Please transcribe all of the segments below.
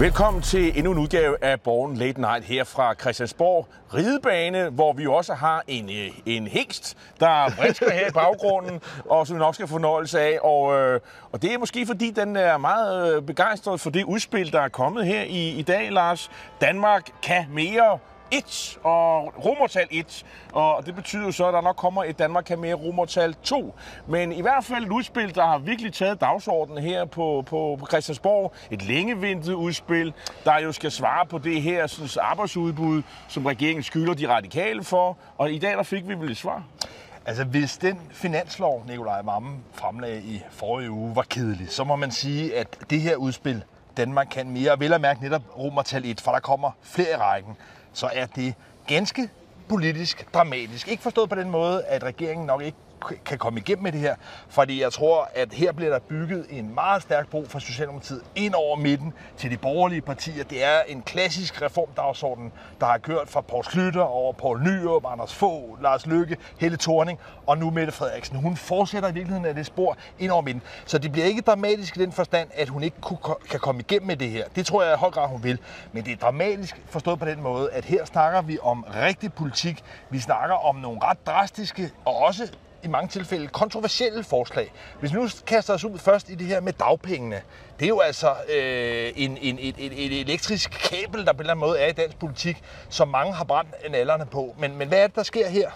Velkommen til endnu en udgave af Born Late Night her fra Christiansborg Ridebane, hvor vi også har en, øh, en hængst, der brinsker her i baggrunden, og som vi nok skal få fornøjelse af. Og, øh, og det er måske fordi, den er meget øh, begejstret for det udspil, der er kommet her i, i dag, Lars. Danmark kan mere 1 og romertal 1, og det betyder jo så, at der nok kommer et Danmark kan mere romertal 2. Men i hvert fald et udspil, der har virkelig taget dagsordenen her på, på, på Christiansborg. Et længeventet udspil, der jo skal svare på det her synes, arbejdsudbud, som regeringen skylder de radikale for. Og i dag der fik vi vel et svar. Altså, hvis den finanslov, Nikolaj Mammen fremlagde i forrige uge, var kedelig, så må man sige, at det her udspil, Danmark kan mere, og vel at mærke netop romertal 1, for der kommer flere i rækken, så er det ganske politisk dramatisk. Ikke forstået på den måde, at regeringen nok ikke kan komme igennem med det her, fordi jeg tror, at her bliver der bygget en meget stærk bro for Socialdemokratiet ind over midten til de borgerlige partier. Det er en klassisk reformdagsorden, der har kørt fra Poul Slytter over Poul Nyrup, Anders Fogh, Lars Løkke, Helle Thorning og nu Mette Frederiksen. Hun fortsætter i virkeligheden af det spor ind over midten. Så det bliver ikke dramatisk i den forstand, at hun ikke kan komme igennem med det her. Det tror jeg i høj grad, hun vil. Men det er dramatisk forstået på den måde, at her snakker vi om rigtig politik. Vi snakker om nogle ret drastiske og også i mange tilfælde kontroversielle forslag. Hvis vi nu kaster os ud først i det her med dagpengene, det er jo altså øh, en, en, et, et, et elektrisk kabel, der på en eller anden måde er i dansk politik, som mange har brændt nallerne på. Men, men hvad er det, der sker her?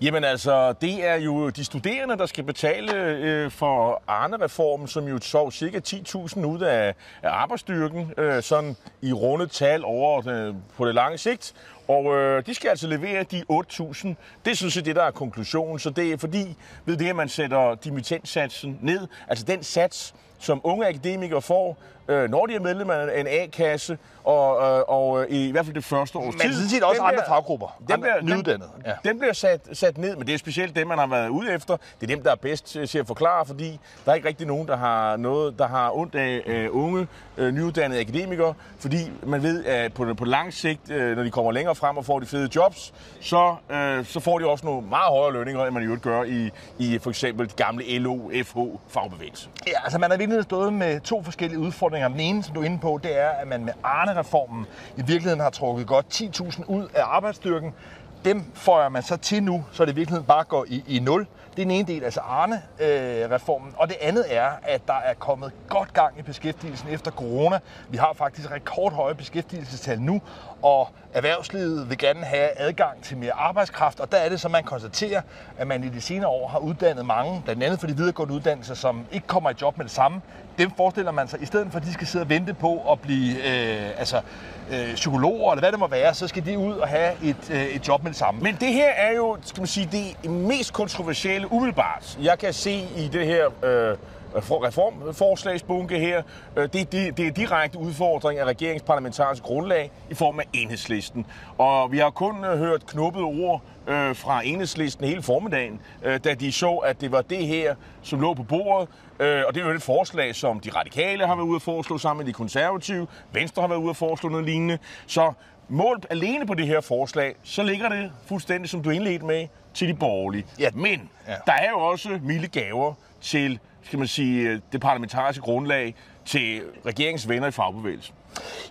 Jamen altså, det er jo de studerende, der skal betale øh, for Arne-reformen, som jo sov cirka 10.000 ud af, af arbejdsstyrken, øh, sådan i runde tal over øh, på det lange sigt. Og øh, de skal altså levere de 8.000. Det synes jeg, det der er konklusionen. Så det er fordi, ved det, at man sætter dimittentsatsen ned, altså den sats, som unge akademikere får, øh, når de er medlem af en A-kasse, og, øh, og øh, i hvert fald det første års tid. Men sådan set også andre faggrupper, den bliver, nyuddannede. Den, ja. den bliver sat, sat ned, men det er specielt dem, man har været ude efter. Det er dem, der er bedst til at forklare, fordi der er ikke rigtig nogen, der har noget, der har ondt af øh, unge, øh, nyuddannede akademikere, fordi man ved, at på, på lang sigt, øh, når de kommer længere frem og får de fede jobs, så, øh, så får de også nogle meget højere lønninger, end man i øvrigt gør i, i for eksempel de gamle LO, FH fagbevægelse. Ja, altså man har virkelig stået med to forskellige udfordringer. Den ene, som du er inde på, det er, at man med Arne-reformen i virkeligheden har trukket godt 10.000 ud af arbejdsstyrken. Dem får man så til nu, så det i virkeligheden bare går i, i nul. Det er den ene del, altså Arne-reformen. Øh, og det andet er, at der er kommet godt gang i beskæftigelsen efter corona. Vi har faktisk rekordhøje beskæftigelsestal nu, og erhvervslivet vil gerne have adgang til mere arbejdskraft. Og der er det så, man konstaterer, at man i de senere år har uddannet mange, blandt andet for de videregående uddannelser, som ikke kommer i job med det samme. Dem forestiller man sig, i stedet for at de skal sidde og vente på at blive øh, altså, øh, psykologer, eller hvad det må være, så skal de ud og have et, øh, et job med det samme. Men det her er jo, skal man sige, det mest kontroversielle umiddelbart. Jeg kan se i det her... Øh reformforslagsbunke her. Øh, det, det, det er direkte udfordring af regeringens parlamentariske grundlag i form af enhedslisten. Og vi har kun øh, hørt knuppede ord øh, fra enhedslisten hele formiddagen, øh, da de så, at det var det her, som lå på bordet. Øh, og det er jo et forslag, som de radikale har været ude at foreslå sammen med de konservative. Venstre har været ude at foreslå noget lignende. Så målt alene på det her forslag, så ligger det fuldstændig, som du indledte med, til de borgerlige. Ja. Men ja. der er jo også milde gaver til skal man sige, det parlamentariske grundlag til regeringens venner i fagbevægelsen?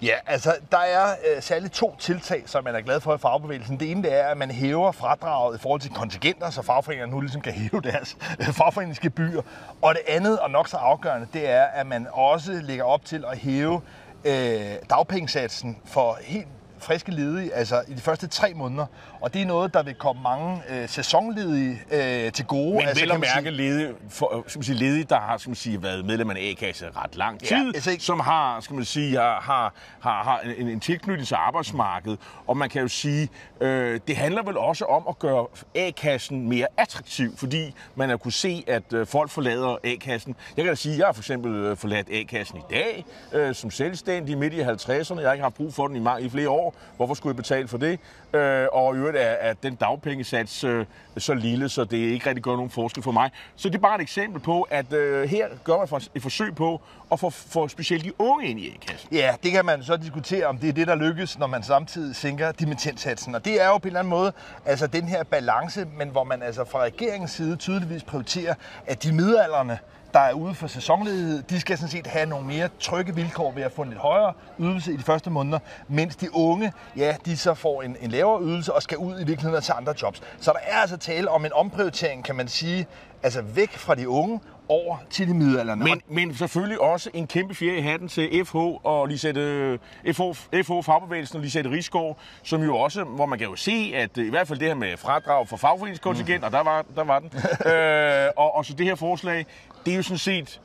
Ja, altså der er øh, særligt to tiltag, som man er glad for i fagbevægelsen. Det ene det er, at man hæver fradraget i forhold til kontingenter, så fagforeningerne nu ligesom kan hæve deres øh, fagforeningsgebyr. Og det andet, og nok så afgørende, det er, at man også lægger op til at hæve øh, dagpengesatsen for helt friske ledige, altså i de første tre måneder. Og det er noget, der vil komme mange øh, sæsonledige øh, til gode. Men altså, vel at mærke sige... ledige, for, skal man sige, ledige, der har skal man sige, været medlem af en A-kasse ret lang tid, ja, altså ikke... som har, skal man sige, har, har, har, har en, en tilknytning til arbejdsmarkedet. Og man kan jo sige, øh, det handler vel også om at gøre A-kassen mere attraktiv, fordi man har kunne se, at øh, folk forlader A-kassen. Jeg kan da sige, at jeg har for eksempel øh, forladt A-kassen i dag, øh, som selvstændig midt i 50'erne. Jeg har ikke haft brug for den i, mange, i flere år. Hvorfor skulle jeg betale for det? Øh, og i øvrigt er, er den dagpengesats øh, så lille, så det ikke rigtig gør nogen forskel for mig. Så det er bare et eksempel på, at øh, her gør man for, et forsøg på at få, for specielt de unge ind i A-kassen. Ja, det kan man så diskutere, om det er det, der lykkes, når man samtidig sænker dimittentsatsen. Og det er jo på en eller anden måde altså den her balance, men hvor man altså fra regeringens side tydeligvis prioriterer, at de midalderne der er ude for sæsonledighed, de skal sådan set have nogle mere trygge vilkår ved at få en lidt højere ydelse i de første måneder, mens de unge, ja, de så får en, en lavere ydelse og skal ud i virkeligheden til andre jobs. Så der er altså tale om en omprioritering, kan man sige, altså væk fra de unge over til de middelalderne. Men, men selvfølgelig også en kæmpe fjerde i hatten til FH og Lisette, FH, FH Fagbevægelsen og Lisette Rigsgaard, som jo også, hvor man kan jo se, at i hvert fald det her med fradrag for fagforeningskontingent, mm. og der var, der var den, øh, og, og så det her forslag, det er jo sådan set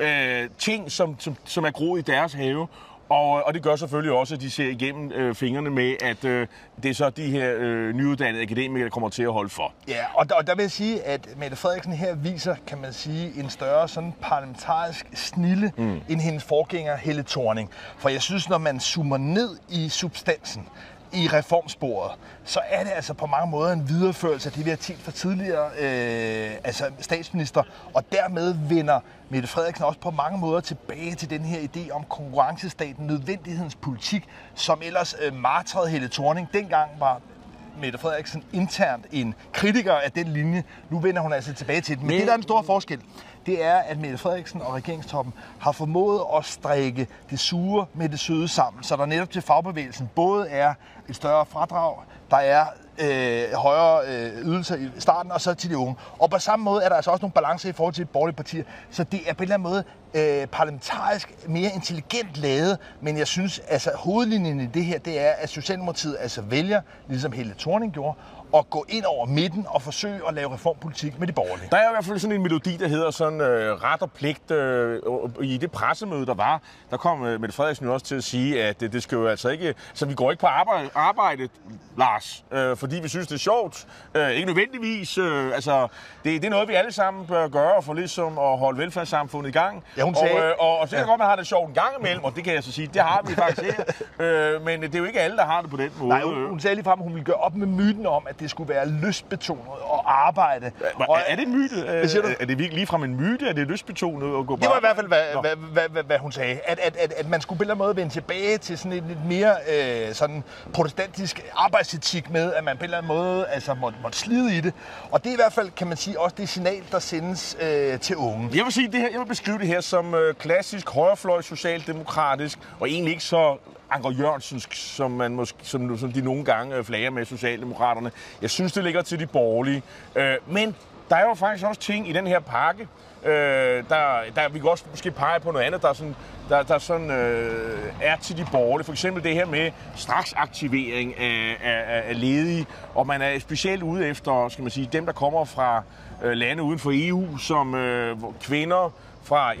øh, ting, som, som, som er groet i deres have, og, og det gør selvfølgelig også, at de ser igennem øh, fingrene med, at øh, det er så de her øh, nyuddannede akademikere, der kommer til at holde for. Ja, og der, og der vil jeg sige, at Mette Frederiksen her viser, kan man sige, en større sådan parlamentarisk snille mm. end hendes forgænger Helle Thorning. For jeg synes, når man zoomer ned i substansen, i reformsporet, så er det altså på mange måder en videreførelse af det, vi har tænkt fra tidligere øh, altså statsminister, og dermed vender Mette Frederiksen også på mange måder tilbage til den her idé om konkurrencestaten, nødvendighedens politik, som ellers øh, martrede Helle Thorning dengang var Mette Frederiksen internt en kritiker af den linje. Nu vender hun altså tilbage til den. Men, Men det, der er en stor forskel, det er, at Mette Frederiksen og regeringstoppen har formået at strikke det sure med det søde sammen, så der netop til fagbevægelsen både er et større fradrag, der er øh, højere øh, ydelser i starten, og så til de unge. Og på samme måde er der altså også nogle balancer i forhold til borgerlige partier, så det er på en eller anden måde øh, parlamentarisk mere intelligent lavet, men jeg synes, altså hovedlinjen i det her, det er, at Socialdemokratiet altså vælger, ligesom Helle Thorning gjorde, at gå ind over midten og forsøge at lave reformpolitik med de borgerlige. Der er i hvert fald sådan en melodi, der hedder sådan øh, ret og pligt. Øh, I det pressemøde, der var, der kom øh, Mette Frederiksen jo også til at sige, at det, det skal jo altså ikke... Så vi går ikke på arbejde, arbejde Lars, øh, fordi vi synes, det er sjovt. Øh, ikke nødvendigvis. Øh, altså, det, det er noget, vi alle sammen bør gøre for ligesom at holde velfærdssamfundet i gang. Ja, hun sagde... Og, øh, og, og så kan ja. godt, man har det sjovt en gang imellem, og det kan jeg så sige, det har vi faktisk her. øh, men det er jo ikke alle, der har det på den måde. Nej, hun, hun sagde lige frem, at hun ville gøre op med myten om, at det skulle være lystbetonet at arbejde. Er, og, er det en myte? Hvad siger du? Er det virkelig ligefrem en myte? Er det lystbetonet at gå Det var i hvert fald, hvad, hvad, hvad, hvad, hvad hun sagde. At, at, at, at man skulle på en eller anden måde vende tilbage til sådan en lidt mere øh, sådan protestantisk arbejdsetik med, at man på en eller anden måde altså, måtte, måtte slide i det. Og det er i hvert fald, kan man sige, også det signal, der sendes øh, til unge. Jeg vil, sige, det her, jeg vil beskrive det her som øh, klassisk højrefløj socialdemokratisk, og egentlig ikke så Anker Jørgensensk, som, man måske, som, som de nogle gange øh, flager med Socialdemokraterne. Jeg synes, det ligger til de borgerlige. Øh, men der er jo faktisk også ting i den her pakke, øh, der, der vi kan også måske pege på noget andet, der, er sådan, der, der sådan, øh, er til de borgerlige. For eksempel det her med straksaktivering af, af, af ledige, og man er specielt ude efter skal man sige, dem, der kommer fra øh, lande uden for EU, som øh, kvinder fra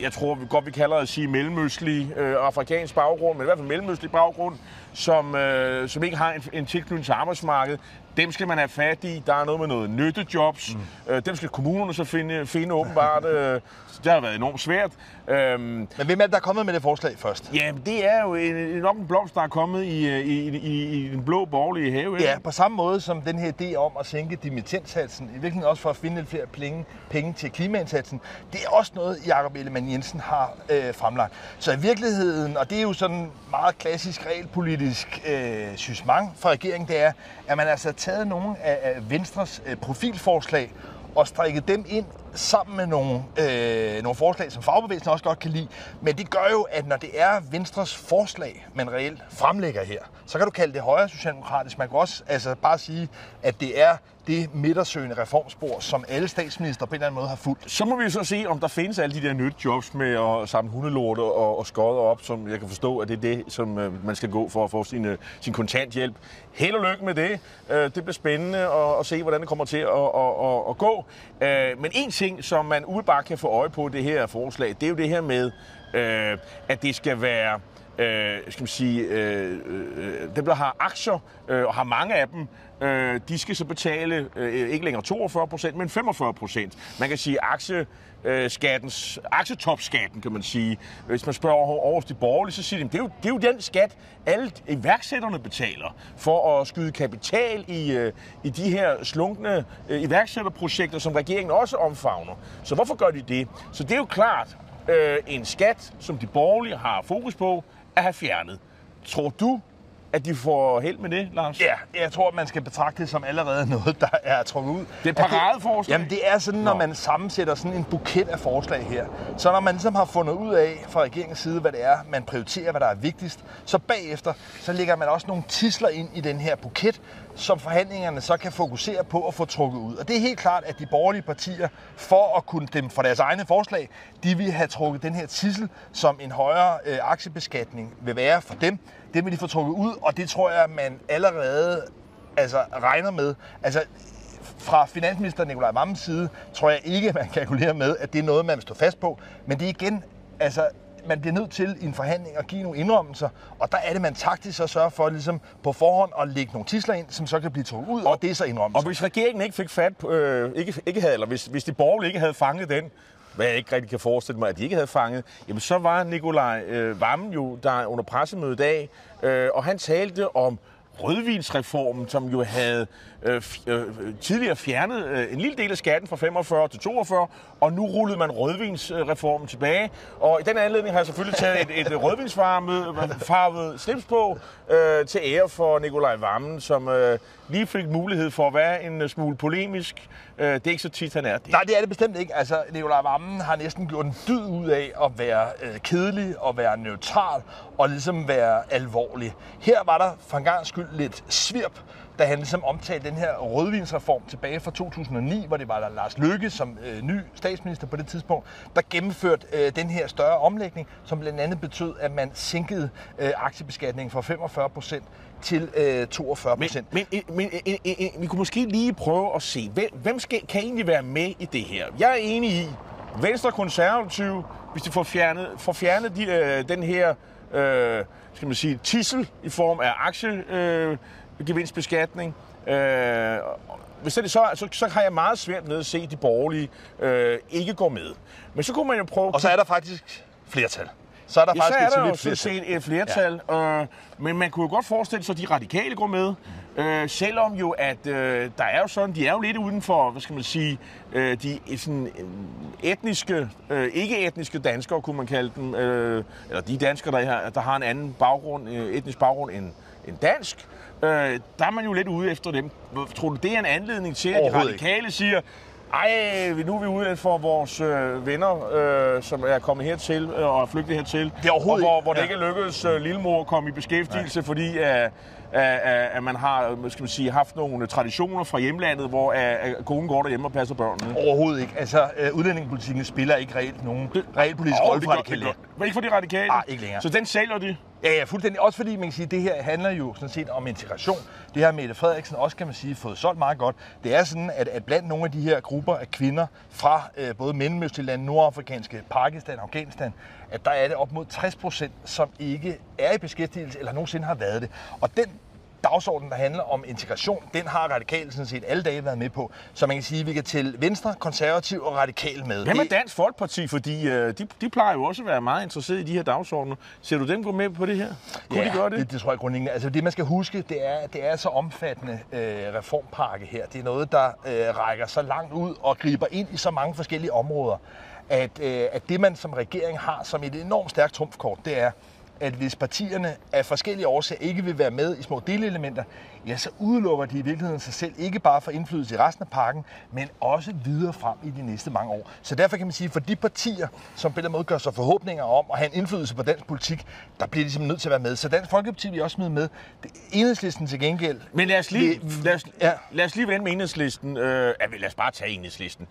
jeg tror vi godt, vi kalder det at sige mellemøstlig øh, afrikansk baggrund, men i hvert fald mellemøstlig baggrund, som, øh, som ikke har en, en tilknytning til arbejdsmarkedet. Dem skal man have fat i. Der er noget med noget nyttejobs. Mm. Øh, dem skal kommunerne så finde, finde åbenbart. Øh, det har været enormt svært. Øhm, Men hvem er det, der er kommet med det forslag først? Ja, det er jo en, nok en blomst, der er kommet i, øh, i, i, i den blå borgerlige have. Ikke? Ja, på samme måde som den her idé om at sænke dimittentsatsen, i virkeligheden også for at finde lidt flere penge, penge til klimaindsatsen, det er også noget, Jacob Ellemann Jensen har øh, fremlagt. Så i virkeligheden, og det er jo sådan meget klassisk realpolitisk øh, sysmang fra regeringen, det er, at man altså har taget nogle af, af Venstres øh, profilforslag og strikket dem ind sammen med nogle, øh, nogle forslag, som fagbevægelsen også godt kan lide. Men det gør jo, at når det er Venstres forslag, man reelt fremlægger her, så kan du kalde det højre socialdemokratisk. Man kan også altså, bare sige, at det er det midtersøgende reformspor, som alle statsminister på en eller anden måde har fulgt. Så må vi jo så se, om der findes alle de der nyttejobs med at samle hundelorte og, og skodder op, som jeg kan forstå, at det er det, som øh, man skal gå for at få sin, øh, sin kontanthjælp. Held og lykke med det. Øh, det bliver spændende at, at se, hvordan det kommer til at, at, at, at gå. Øh, men en ting, som man umiddelbart kan få øje på det her forslag, det er jo det her med, øh, at det skal være øh, skal man sige, øh, øh Øh, dem, der har aktier, øh, og har mange af dem, øh, de skal så betale øh, ikke længere 42 procent, men 45 procent. Man kan sige, aktie øh, skattens, aktietopskatten, kan man sige. Hvis man spørger over, over de borgerlige, så siger de, det er, jo, det er jo den skat, alle iværksætterne betaler for at skyde kapital i, øh, i de her slunkne iværksætterprojekter, som regeringen også omfavner. Så hvorfor gør de det? Så det er jo klart øh, en skat, som de borgerlige har fokus på, at have fjernet. Tror du, at de får held med det, Lars? Ja, jeg tror, man skal betragte det som allerede noget, der er trukket ud. Det er et paradeforslag? Jamen, det er sådan, når Nå. man sammensætter sådan en buket af forslag her. Så når man ligesom har fundet ud af fra regeringens side, hvad det er, man prioriterer, hvad der er vigtigst, så bagefter, så lægger man også nogle tisler ind i den her buket, som forhandlingerne så kan fokusere på at få trukket ud. Og det er helt klart, at de borgerlige partier, for at kunne dem for deres egne forslag, de vil have trukket den her tissel, som en højere øh, aktiebeskatning vil være for dem. Det vil de få trukket ud, og det tror jeg, man allerede altså, regner med. Altså, fra finansminister Nikolaj Mammens side, tror jeg ikke, man kalkulerer med, at det er noget, man vil stå fast på. Men det er igen, altså, man bliver nødt til i en forhandling at give nogle indrømmelser, og der er det, man taktisk så sørger for ligesom på forhånd at lægge nogle tisler ind, som så kan blive trukket ud, og, og det er så Og indrømmelser. hvis regeringen ikke fik fat øh, ikke, ikke havde, eller hvis, hvis de borgerlige ikke havde fanget den, hvad jeg ikke rigtig kan forestille mig, at de ikke havde fanget, jamen så var Nikolaj øh, Vammen jo der under pressemødet i dag, øh, og han talte om rødvinsreformen, som jo havde øh, f- øh, tidligere fjernet øh, en lille del af skatten fra 45 til 42, og nu rullede man rødvinsreformen tilbage. Og i den anledning har jeg selvfølgelig taget et, et rødvinsfarvet slips på øh, til ære for Nikolaj Vammen, som øh, lige fik mulighed for at være en øh, smule polemisk. Øh, det er ikke så tit, han er det. Nej, det er det bestemt ikke. Altså, Nikolaj Vammen har næsten gjort en dyd ud af at være øh, kedelig og være neutral og ligesom være alvorlig. Her var der for en gang skyld lidt svirp, da han ligesom omtalte den her rødvinsreform tilbage fra 2009, hvor det var der Lars Løkke som øh, ny statsminister på det tidspunkt, der gennemførte øh, den her større omlægning, som blandt andet betød, at man sænkede øh, aktiebeskatningen fra 45 procent til øh, 42 procent. men, men, men øh, øh, øh, vi kunne måske lige prøve at se, hvem, hvem skal, kan egentlig være med i det her? Jeg er enig i, Venstre Konservative, hvis de får fjernet, får fjernet de, øh, den her øh, skal man sige, tissel i form af aktie... øh, gevinstbeskatning, øh, hvis det er så, så, så har jeg meget svært ved at se, at de borgerlige øh, ikke går med. Men så kunne man jo prøve... Og så er der faktisk flertal. Så er der Ja, så faktisk er et der jo solidt flertal. set et flertal, ja. øh, men man kunne jo godt forestille sig, at de radikale går med, øh, selvom jo, at øh, der er jo sådan, de er jo lidt uden for, hvad skal man sige, øh, de sådan, øh, etniske, øh, ikke-etniske danskere, kunne man kalde dem, øh, eller de danskere, der, der har en anden baggrund, øh, etnisk baggrund end, end dansk, øh, der er man jo lidt ude efter dem. Tror du, det er en anledning til, at de ikke. radikale siger, ej, nu er vi ude for vores øh, venner, øh, som er kommet hertil øh, og er flygtet hertil. Det er overhovedet og hvor, hvor det ja. ikke lykkedes øh, lillemor at komme i beskæftigelse, fordi at, at, at, at man har skal man sige, haft nogle traditioner fra hjemlandet, hvor at, at konen går derhjemme og passer børnene. Overhovedet ikke. Altså, øh, udlændingepolitikken spiller ikke reelt nogen realpolitisk Åh, rolle det for radikale. det gør- ikke for de radikale? Ah, ikke længere. Så den sælger de? Ja, ja, fuldstændig. Også fordi man kan sige, at det her handler jo sådan set om integration. Det har Mette Frederiksen også, kan man sige, fået solgt meget godt. Det er sådan, at, at blandt nogle af de her grupper af kvinder fra øh, både mellemøstlige lande, nordafrikanske, Pakistan og Afghanistan, at der er det op mod 60 procent, som ikke er i beskæftigelse eller nogensinde har været det. Og den dagsorden, der handler om integration, den har radikale sådan set alle dage været med på. Så man kan sige, at vi kan til Venstre, Konservativ og Radikal med. Er Det- Dansk Folkeparti? Fordi øh, de, de plejer jo også at være meget interesserede i de her dagsordner. Ser du dem gå med på det her? Kunne de gøre det? det? Det tror jeg grundlæggende. Altså det man skal huske, det er, det er så omfattende øh, reformpakke her. Det er noget, der øh, rækker så langt ud og griber ind i så mange forskellige områder, at, øh, at det man som regering har som et enormt stærkt trumfkort, det er, at hvis partierne af forskellige årsager ikke vil være med i små delelementer, ja, så udelukker de i virkeligheden sig selv ikke bare for indflydelse i resten af pakken, men også videre frem i de næste mange år. Så derfor kan man sige, for de partier, som på den måde gør sig forhåbninger om at have en indflydelse på dansk politik, der bliver de simpelthen nødt til at være med. Så Dansk Folkeparti vil også smide med. Det- Enhedslisten til gengæld. Men lad os lige, Det- lad os, ja. lad os lige vende med enhedslisten. Øh, lad os bare tage enhedslisten.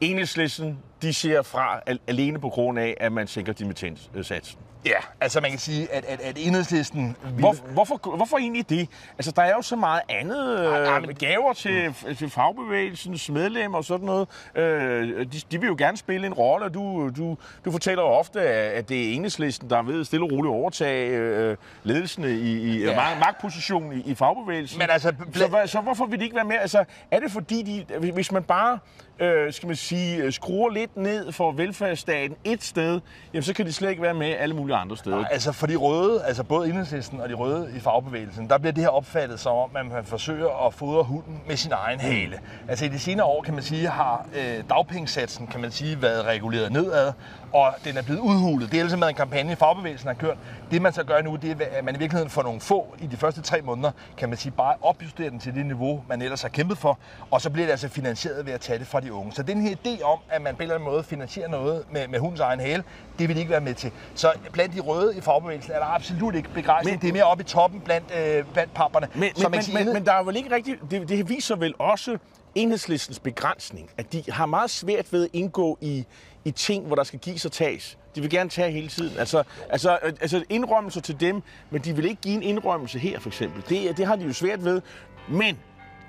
Enhedslisten, de ser fra al- alene på grund af, at man sænker dimittenssatsen. Ja, altså man kan sige, at, at, at Enhedslisten... Vil, Hvor, hvorfor, hvorfor egentlig det? Altså, der er jo så meget andet. Ej, Øh, nej, men- gaver til, til fagbevægelsens medlemmer og sådan noget. Øh, de, de vil jo gerne spille en rolle, og du, du, du fortæller jo ofte, at det er enhedslisten, der er ved stille og roligt overtage øh, ledelsen i, i Ja. magtpositionen i, i fagbevægelsen. Men altså, så, hvad- så hvorfor vil de ikke være med? Altså, er det fordi, de, hvis man bare øh, skal man sige, skruer lidt ned for velfærdsstaten et sted, jamen, så kan de slet ikke være med alle mulige mulige andre steder. Nej, altså for de røde, altså både enhedslisten og de røde i fagbevægelsen, der bliver det her opfattet som om, at man forsøger at fodre hunden med sin egen hale. Altså i de senere år, kan man sige, har øh, dagpengesatsen, kan man sige, været reguleret nedad, og den er blevet udhulet. Det er altså med en kampagne, fagbevægelsen har kørt. Det man så gør nu, det er, at man i virkeligheden får nogle få i de første tre måneder, kan man sige, bare opjustere den til det niveau, man ellers har kæmpet for, og så bliver det altså finansieret ved at tage det fra de unge. Så den her idé om, at man på en eller anden måde finansierer noget med, med hundens egen hale, det vil de ikke være med til. Så blandt de røde i fagbevægelsen er der absolut ikke begejstring. Men, det er mere oppe i toppen blandt, øh, blandt papperne. Men, men, men, men, men der er vel ikke rigtigt... Det, det viser vel også enhedslistens begrænsning, at de har meget svært ved at indgå i, i ting, hvor der skal gives og tages. De vil gerne tage hele tiden. Altså, altså, altså indrømmelser til dem, men de vil ikke give en indrømmelse her, for eksempel. Det, det har de jo svært ved. Men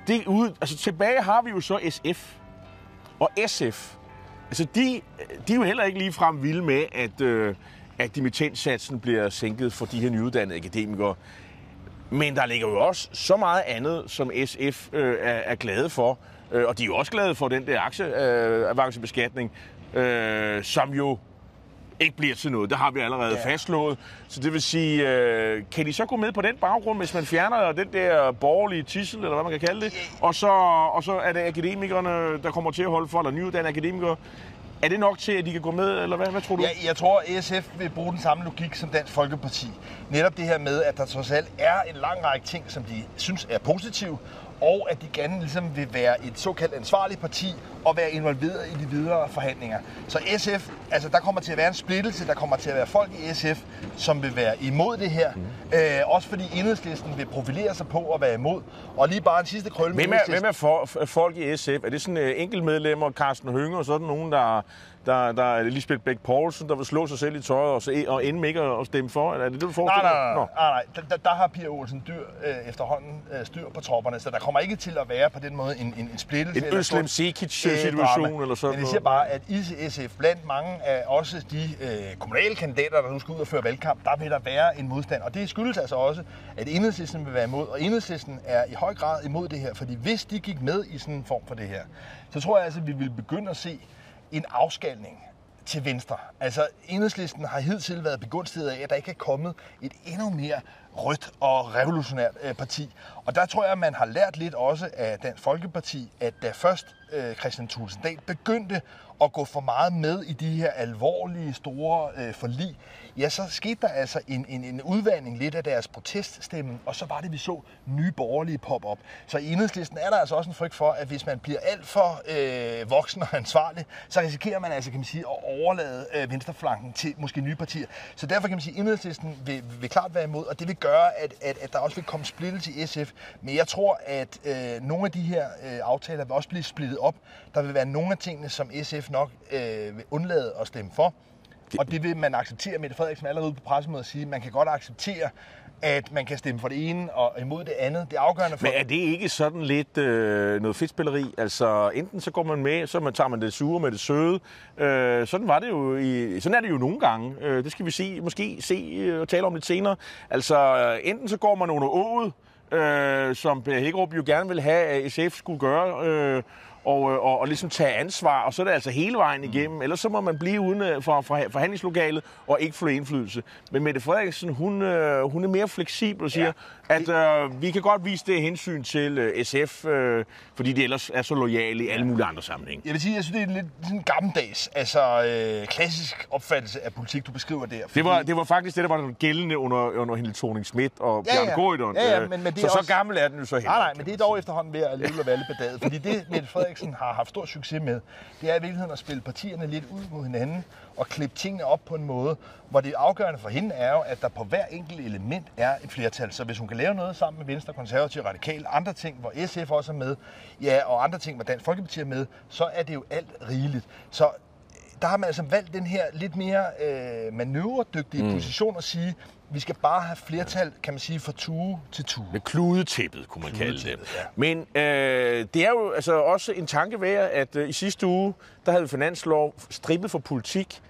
det ude, altså, tilbage har vi jo så SF. Og SF, altså de, de er jo heller ikke lige frem vilde med, at, øh, at dimittenssatsen bliver sænket for de her nyuddannede akademikere. Men der ligger jo også så meget andet, som SF øh, er, er glade for. Øh, og de er jo også glade for den der aktieavancebeskatning, øh, som jo ikke bliver til noget. Det har vi allerede ja. fastslået. Så det vil sige, øh, kan de så gå med på den baggrund, hvis man fjerner den der borgerlige tissel, eller hvad man kan kalde det, og så, og så er det akademikerne, der kommer til at holde for, eller nyuddannede akademikere, er det nok til, at de kan gå med, eller hvad, hvad tror du? Ja, jeg tror, at SF vil bruge den samme logik som Dansk Folkeparti. Netop det her med, at der trods alt er en lang række ting, som de synes er positive, og at de gerne ligesom vil være et såkaldt ansvarligt parti og være involveret i de videre forhandlinger. Så SF, altså der kommer til at være en splittelse, der kommer til at være folk i SF, som vil være imod det her. Mm. Øh, også fordi enhedslisten vil profilere sig på at være imod. Og lige bare en sidste krølle med Hvem er, hvem er for, folk i SF? Er det sådan uh, enkeltmedlemmer, Carsten Hønge og sådan nogen, der der, der er Lisbeth Bæk Poulsen, der vil slå sig selv i tøjet og, se, og ende ikke at stemme for? Er det det, du forestiller nej, nej, nej, nej, nej. Der, der, har Pia Olsen dyr øh, efterhånden øh, styr på tropperne, så der kommer ikke til at være på den måde en, en, en splittelse. En Øslem Sekic-situation øh, eller sådan Men jeg siger bare, at i SF, blandt mange af også de øh, kommunale kandidater, der nu skal ud og føre valgkamp, der vil der være en modstand. Og det skyldes altså også, at enhedslisten vil være imod, og enhedslisten er i høj grad imod det her, fordi hvis de gik med i sådan en form for det her, så tror jeg altså, at vi vil begynde at se en afskalning til venstre. Altså, enhedslisten har hidtil været begunstiget af, at der ikke er kommet et endnu mere rødt og revolutionært øh, parti. Og der tror jeg, at man har lært lidt også af Dansk Folkeparti, at da først øh, Christian Thulsen Dahl begyndte at gå for meget med i de her alvorlige, store øh, forlig, ja, så skete der altså en, en, en udvandring lidt af deres proteststemme, og så var det, vi så nye borgerlige pop op. Så i enhedslisten er der altså også en frygt for, at hvis man bliver alt for øh, voksen og ansvarlig, så risikerer man altså, kan man sige, at overlade øh, venstreflanken til måske nye partier. Så derfor kan man sige, at enhedslisten vil, vil klart være imod, og det vil gøre, at, at, at der også vil komme splittelse i SF. Men jeg tror, at øh, nogle af de her øh, aftaler vil også blive splittet op. Der vil være nogle af tingene, som SF nok øh, vil undlade at stemme for. Og det vil man acceptere. Mette Frederiksen allerede på pressemødet sige, at man kan godt acceptere, at man kan stemme for det ene og imod det andet. Det er afgørende for... Men er det ikke sådan lidt øh, noget fedtspilleri? Altså, enten så går man med, så man tager man det sure med det søde. Øh, sådan var det jo i, sådan er det jo nogle gange. Øh, det skal vi se, måske se øh, og tale om lidt senere. Altså, enten så går man under ået, øh, som Hækkerup jo gerne vil have, at SF skulle gøre, øh, og, øh, og, og ligesom tage ansvar, og så er det altså hele vejen igennem. Mm. Ellers så må man blive uden øh, for, for forhandlingslokalet og ikke få indflydelse. Men Mette Frederiksen, hun, øh, hun er mere fleksibel og siger. At øh, vi kan godt vise det hensyn til øh, SF, øh, fordi de ellers er så lojale i alle mulige andre sammenhænge. Jeg vil sige, jeg synes, det er lidt sådan gammeldags, altså øh, klassisk opfattelse af politik, du beskriver der. Fordi... Det, var, det var faktisk det, der var gældende under, under Helle thorning Schmidt og ja, Bjørn ja. Goydon. Ja, ja, men, men det så, også... så gammel er den jo så heller Nej, nej, men det er dog efterhånden ved at leve og valde badaget. Fordi det, Mette Frederiksen har haft stor succes med, det er i virkeligheden at spille partierne lidt ud mod hinanden og klippe tingene op på en måde, hvor det afgørende for hende er jo, at der på hver enkelt element er et flertal. Så hvis hun kan lave noget sammen med Venstre, Konservative, Radikal, andre ting, hvor SF også er med, ja, og andre ting, hvor Dansk Folkeparti er med, så er det jo alt rigeligt. Så der har man altså valgt den her lidt mere øh, manøvredygtige mm. position at sige, vi skal bare have flertal, kan man sige, fra tue til tue. Med kludetæppet, kunne man kalde det. Ja. Men øh, det er jo altså også en tanke værd, at øh, i sidste uge, der havde vi finanslov strippet for politik.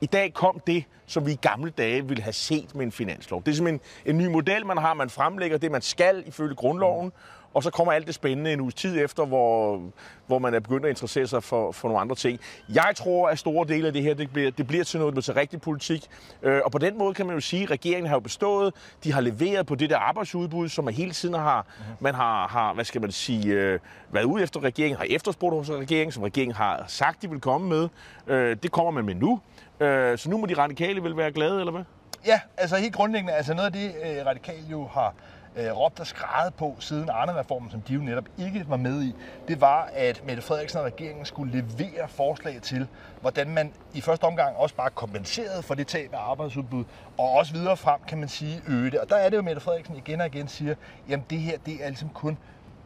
I dag kom det, som vi i gamle dage ville have set med en finanslov. Det er simpelthen en ny model, man har. Man fremlægger det, man skal ifølge grundloven og så kommer alt det spændende en uges tid efter, hvor, hvor man er begyndt at interessere sig for, for nogle andre ting. Jeg tror, at store dele af det her, det bliver, det bliver til noget, det bliver til rigtig politik. Øh, og på den måde kan man jo sige, at regeringen har jo bestået. De har leveret på det der arbejdsudbud, som man hele tiden har, mm-hmm. man har, har, hvad skal man sige, øh, været ude efter regeringen, har efterspurgt hos regeringen, som regeringen har sagt, de vil komme med. Øh, det kommer man med nu. Øh, så nu må de radikale vel være glade, eller hvad? Ja, altså helt grundlæggende, altså noget af det, øh, radikale jo har øh, råbt og skrejet på siden Arne-reformen, som de jo netop ikke var med i, det var, at Mette Frederiksen og regeringen skulle levere forslag til, hvordan man i første omgang også bare kompenserede for det tab af arbejdsudbud, og også videre frem, kan man sige, øge det. Og der er det jo, Mette Frederiksen igen og igen siger, jamen det her, det er ligesom kun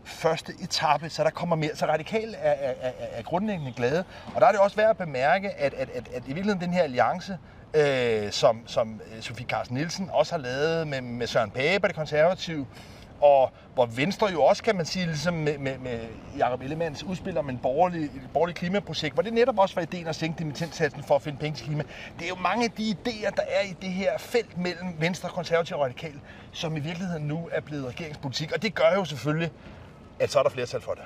første etape, så der kommer mere. Så radikal er, er, er, er grundlæggende glade. Og der er det også værd at bemærke, at, at, at, at i virkeligheden den her alliance, øh, som, som øh, Sofie Carsten Nielsen også har lavet med, med Søren Pape og det konservative, og hvor Venstre jo også, kan man sige, ligesom med, med, med Jacob Ellemanns udspil om en borgerlig, borgerlig klimaprojekt, hvor det netop også var ideen at sænke dimittentsatsen for at finde penge til klima. Det er jo mange af de idéer, der er i det her felt mellem Venstre, Konservative og Radikal, som i virkeligheden nu er blevet regeringspolitik. Og det gør jo selvfølgelig, at så er der flertal for det.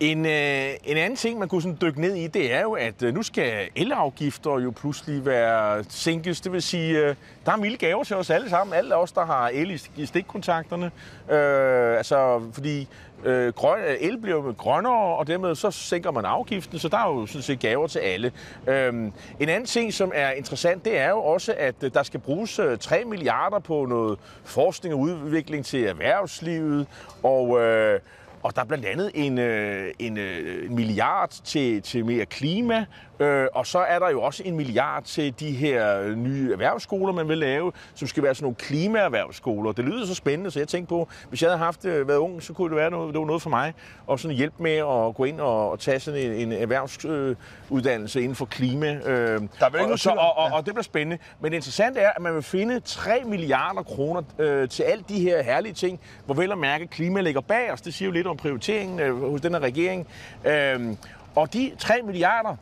En, øh, en anden ting, man kunne sådan dykke ned i, det er jo, at øh, nu skal elafgifter jo pludselig være sænkes. Det vil sige, øh, der er milde gaver til os alle sammen. Alle os, der har el i, stikkontakterne. Øh, altså, fordi øh, grøn, øh, el bliver jo grønnere, og dermed så sænker man afgiften, så der er jo sådan set gaver til alle. Øh, en anden ting, som er interessant, det er jo også, at øh, der skal bruges øh, 3 milliarder på noget forskning og udvikling til erhvervslivet, og... Øh, og der er blandt andet en, øh, en, øh, en milliard til, til mere klima, Øh, og så er der jo også en milliard til de her nye erhvervsskoler, man vil lave, som skal være sådan nogle klimaerhvervsskoler. Det lyder så spændende, så jeg tænkte på, hvis jeg havde haft øh, været ung, så kunne det være noget, det var noget for mig. Og sådan hjælp med at gå ind og, og tage sådan en, en erhvervsuddannelse inden for klima. Øh, der er og, så, og, og, og det bliver spændende. Men det interessante er, at man vil finde 3 milliarder kroner øh, til alt de her herlige ting, hvor vel at mærke klima ligger bag os. Det siger jo lidt om prioriteringen øh, hos den her regering. Øh, og de 3 milliarder,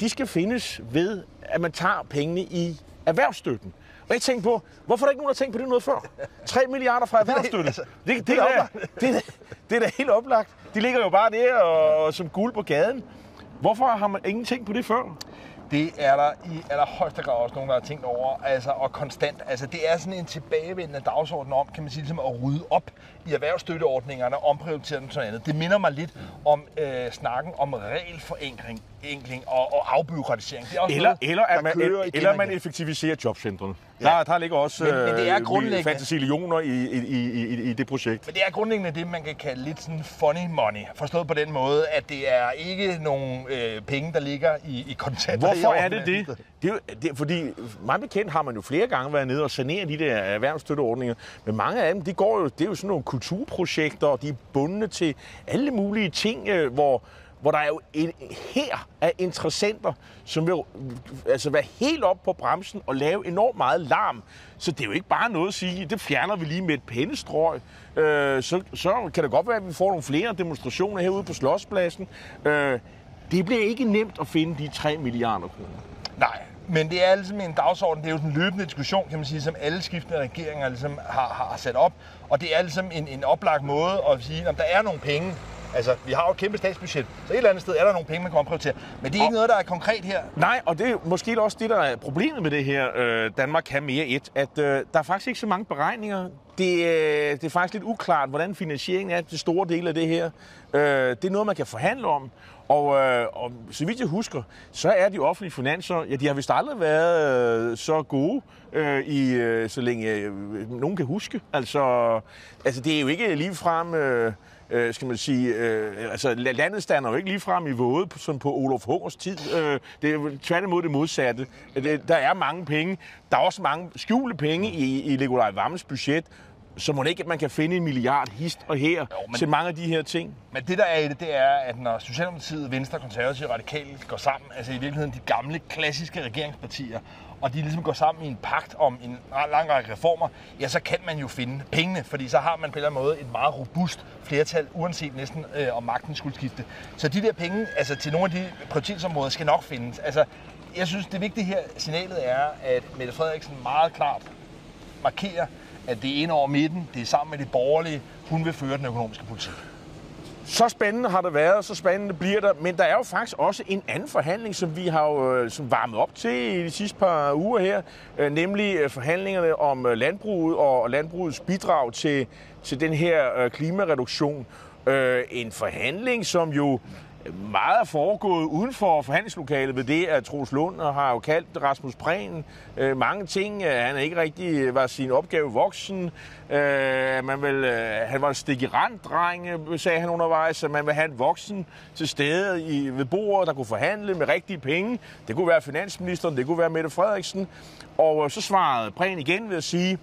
de skal findes ved, at man tager pengene i erhvervsstøtten. Og jeg tænkte på, hvorfor er der ikke nogen, der har tænkt på det noget før? 3 milliarder fra erhvervsstøtte. Altså, det, det, det, er, det, er, det er da helt oplagt. De ligger jo bare der og, som guld på gaden. Hvorfor har man ingenting på det før? Det er der i allerhøjeste grad også nogen, der har tænkt over, altså, og konstant. Altså, det er sådan en tilbagevendende dagsorden om, kan man sige, ligesom at rydde op i erhvervsstøtteordningerne, omprioritere dem sådan andet. Det minder mig lidt om øh, snakken om regelforenkling enkling og, og afbyråkratisering. Det er også eller, noget, eller, at man, eller man effektiviserer jobcentrene. Ja. Der, der ligger også men, men det er øh, grundlæggende, fantasillioner i, i, i, i, i det projekt. Men det er grundlæggende det, man kan kalde lidt sådan funny money. Forstået på den måde, at det er ikke nogen øh, penge, der ligger i, i kontanter. Hvorfor er det det? det, er, det fordi meget bekendt har man jo flere gange været nede og sanere de der erhvervsstøtteordninger. Men mange af dem, de går jo, det er jo sådan nogle kulturprojekter, og de er bundet til alle mulige ting, øh, hvor hvor der er jo en her af interessenter, som vil altså være helt op på bremsen og lave enormt meget larm. Så det er jo ikke bare noget at sige, det fjerner vi lige med et pennestrøg. Øh, så, så kan det godt være, at vi får nogle flere demonstrationer herude på Slotspladsen. Øh, det bliver ikke nemt at finde de 3 milliarder kroner. Nej, men det er ligesom en dagsorden, det er jo den løbende diskussion, kan man sige, som alle skiftende regeringer ligesom har, har sat op. Og det er ligesom en, en oplagt måde at sige, at der er nogle penge, Altså, vi har jo et kæmpe statsbudget, så et eller andet sted er der nogle penge, man kan prioritere. Men det er ikke og, noget, der er konkret her. Nej, og det er måske også det, der er problemet med det her øh, Danmark kan mere et, at øh, der er faktisk ikke så mange beregninger. Det, øh, det er faktisk lidt uklart, hvordan finansieringen er til store dele af det her. Øh, det er noget, man kan forhandle om. Og, øh, og så vidt jeg husker, så er de offentlige finanser, ja, de har vist aldrig været øh, så gode, øh, i, øh, så længe øh, nogen kan huske. Altså, altså det er jo ikke ligefrem... Øh, øh, skal man sige, øh, altså landet stander jo ikke lige frem i våde, som på Olof Hungers tid. Øh, det er tværtimod det modsatte. Det, der er mange penge. Der er også mange skjulte penge i, i Nikolaj Vammes budget, så må det ikke, at man kan finde en milliard hist og her jo, men, til mange af de her ting. Men det, der er i det, det er, at når Socialdemokratiet, Venstre, Konservative og Radikale går sammen, altså i virkeligheden de gamle, klassiske regeringspartier, og de ligesom går sammen i en pagt om en lang række reformer, ja, så kan man jo finde pengene, fordi så har man på en eller anden måde et meget robust flertal, uanset næsten øh, om magten skulle skifte. Så de der penge, altså til nogle af de prioritetsområder, skal nok findes. Altså, jeg synes, det vigtige her signalet er, at Mette Frederiksen meget klart markerer, at det er ind over midten, det er sammen med de borgerlige, hun vil føre den økonomiske politik. Så spændende har det været, så spændende bliver der. Men der er jo faktisk også en anden forhandling, som vi har jo øh, som varmet op til i de sidste par uger her. Øh, nemlig øh, forhandlingerne om landbruget og landbrugets bidrag til, til den her klimareduktion. En forhandling, som jo meget er foregået uden for forhandlingslokalet ved det, at Troels Lund har jo kaldt Rasmus Prehn øh, mange ting. Øh, han er ikke rigtig øh, var sin opgave voksen. Øh, man vil, øh, han var en stikkerand-dreng, øh, sagde han undervejs, at man vil have en voksen til stede i, ved bordet, der kunne forhandle med rigtige penge. Det kunne være finansministeren, det kunne være Mette Frederiksen. Og øh, så svarede Prehn igen ved at sige,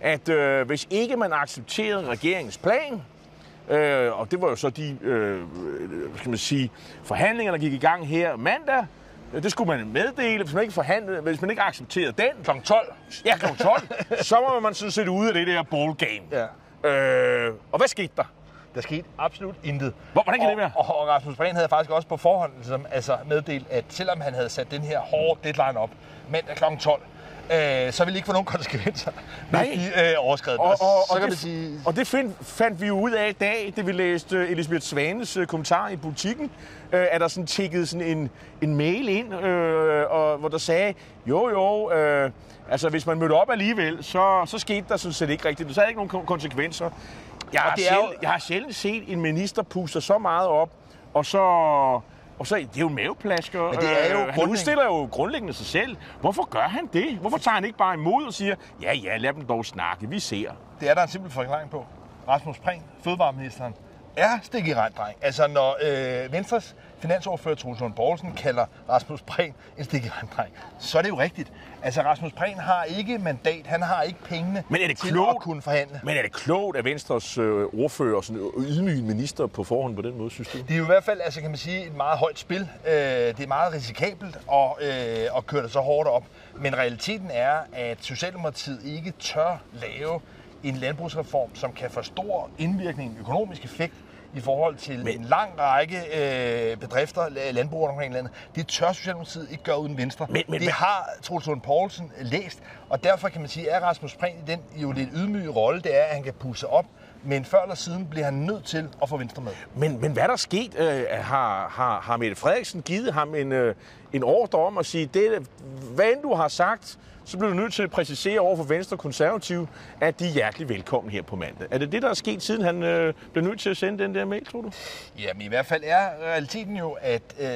at øh, hvis ikke man accepterede regeringens plan, Øh, og det var jo så de øh, skal man sige, forhandlinger, der gik i gang her mandag. Det skulle man meddele, hvis man ikke forhandlede, hvis man ikke accepterede den. Kl. 12. Ja, kl. 12. så var man sådan set ude af det der ball game. Ja. Øh, og hvad skete der? Der skete absolut intet. Hvor, hvordan kan og, det være? Og, og Rasmus Prehn havde faktisk også på forhånd ligesom, altså meddelt, at selvom han havde sat den her hårde deadline op mandag kl. 12, øh, så ville det ikke få nogen konsekvenser, Nej. hvis de øh, overskred og, og, og, så kan det, sige... og det find, fandt vi jo ud af i dag, det vi læste uh, Elisabeth Svanes uh, kommentar i butikken, uh, at der sådan tikkede sådan en, en mail ind, uh, og, hvor der sagde, jo jo, uh, altså hvis man mødte op alligevel, så, så skete der sådan set ikke rigtigt. Så havde ikke nogen konsekvenser. Jeg har, det er sjældent, jo... jeg har sjældent set en minister puste så meget op, og så og så, det er jo maveplasker. Men det er jo øh, han udstiller jo grundlæggende sig selv. Hvorfor gør han det? Hvorfor tager han ikke bare imod og siger, ja, ja, lad dem dog snakke, vi ser. Det er der en simpel forklaring på. Rasmus Prehn, fødevareministeren, er stik i dreng. Altså, når øh, Venstres finansordfører Troels Lund Poulsen kalder Rasmus Prehn en stik i dreng, så er det jo rigtigt. Altså, Rasmus Prehn har ikke mandat, han har ikke pengene men er det til klogt, at kunne forhandle. Men er det klogt, at Venstres øh, ordfører og sådan ydmyge minister på forhånd på den måde, synes du? Det er jo i hvert fald, altså kan man sige, et meget højt spil. Øh, det er meget risikabelt at, øh, at køre det så hårdt op. Men realiteten er, at Socialdemokratiet ikke tør lave en landbrugsreform, som kan få stor indvirkning, økonomisk effekt i forhold til Men... en lang række øh, bedrifter, landbrug omkring landet. Det tør Socialdemokratiet ikke gøre uden Venstre. Men, men, det har Troels Lund Poulsen læst, og derfor kan man sige, at Rasmus Prehn i den jo lidt ydmyge rolle, det er, at han kan pusse op men før eller siden bliver han nødt til at få Venstre med. Men, men hvad der er sket? Øh, har, har, har Mette Frederiksen givet ham en, øh, en ordre om at sige, det, hvad end du har sagt, så bliver du nødt til at præcisere over for Venstre Konservative, at de er hjertelig velkommen her på mandag. Er det det, der er sket, siden han øh, blev nødt til at sende den der mail, tror du? Jamen i hvert fald er realiteten jo, at, øh,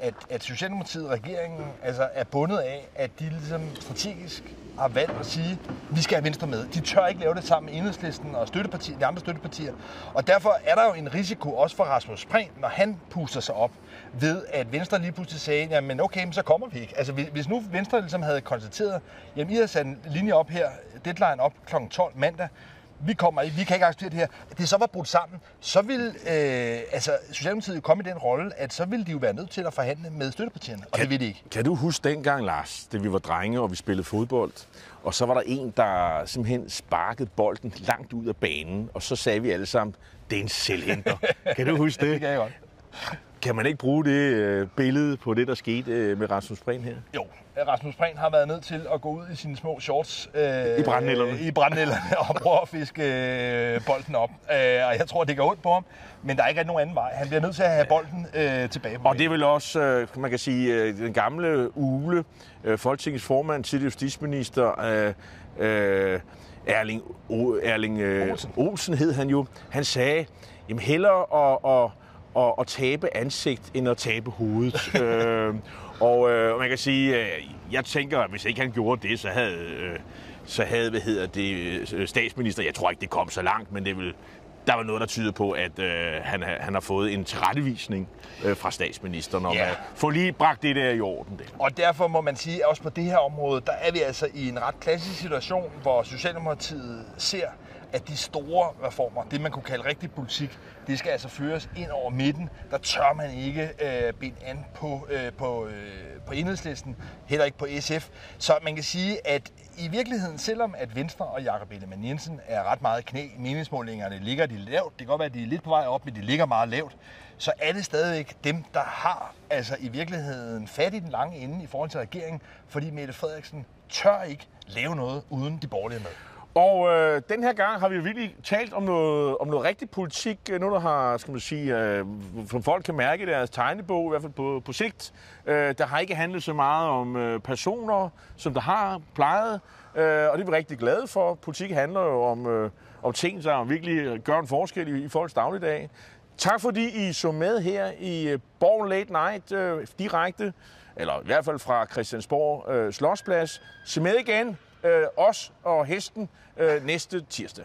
at, at Socialdemokratiet, regeringen, altså er bundet af, at de ligesom strategisk har valgt at sige, at vi skal have Venstre med. De tør ikke lave det sammen med Enhedslisten og støttepartier, de andre støttepartier. Og derfor er der jo en risiko også for Rasmus Prehn, når han puster sig op, ved at Venstre lige pludselig sagde, jamen okay, men så kommer vi ikke. Altså hvis nu Venstre ligesom havde konstateret, jamen I har sat en linje op her, deadline op kl. 12 mandag, vi kommer ikke, vi kan ikke acceptere det her, det så var brudt sammen, så vil øh, altså, Socialdemokratiet komme i den rolle, at så ville de jo være nødt til at forhandle med støttepartierne, og kan, det vil de ikke. Kan du huske dengang, Lars, da vi var drenge, og vi spillede fodbold, og så var der en, der simpelthen sparkede bolden langt ud af banen, og så sagde vi alle sammen, det er en selvhenter. kan du huske det? det kan jeg godt. Kan man ikke bruge det øh, billede på det, der skete øh, med Rasmus Prehn her? Jo, Rasmus Prehn har været nødt til at gå ud i sine små shorts øh, i brændnælderne, i brændnælderne og prøve at fiske øh, bolden op. Øh, og jeg tror, det går ondt på ham, men der er ikke nogen anden vej. Han bliver nødt til at have bolden øh, tilbage på Og det er vel også, øh, man kan sige, øh, den gamle Ule, øh, Folketingets formand, til justitsminister, øh, øh, Erling, o, Erling øh, Olsen. Olsen hed han jo. Han sagde, jamen hellere at, at at, at tabe ansigt, end at tabe hovedet. øh, og øh, man kan sige, øh, jeg tænker, at hvis ikke han gjorde det, så havde, øh, så havde hvad hedder det, øh, statsminister, jeg tror ikke, det kom så langt, men det vil, der var noget, der tyder på, at øh, han, han har fået en tilrettevisning øh, fra statsministeren om ja. at få lige bragt det der i orden. Der. Og derfor må man sige, at også på det her område, der er vi altså i en ret klassisk situation, hvor Socialdemokratiet ser, at de store reformer, det man kunne kalde rigtig politik, det skal altså føres ind over midten. Der tør man ikke øh, binde an på, øh, på, øh, på enhedslisten, heller ikke på SF. Så man kan sige, at i virkeligheden, selvom at Venstre og Jakob Ellemann Jensen er ret meget knæ meningsmålingerne, ligger de lavt. Det kan godt være, at de er lidt på vej op, men de ligger meget lavt. Så er det stadigvæk dem, der har altså i virkeligheden fat i den lange ende i forhold til regeringen, fordi Mette Frederiksen tør ikke lave noget uden de borgerlige med. Og øh, den her gang har vi virkelig talt om noget, om noget rigtig politik. Øh, nu der har, skal man sige, øh, som folk kan mærke i deres tegnebog, i hvert fald på, på sigt. Øh, der har ikke handlet så meget om øh, personer, som der har plejet. Øh, og det er vi rigtig glade for. Politik handler jo om, øh, om ting, der virkelig gør en forskel i, i folks dagligdag. Tak fordi I så med her i øh, Born Late Night øh, direkte, eller i hvert fald fra Christiansborg øh, Slottsplads. Se med igen, øh, os og hesten, øh, næste tirsdag.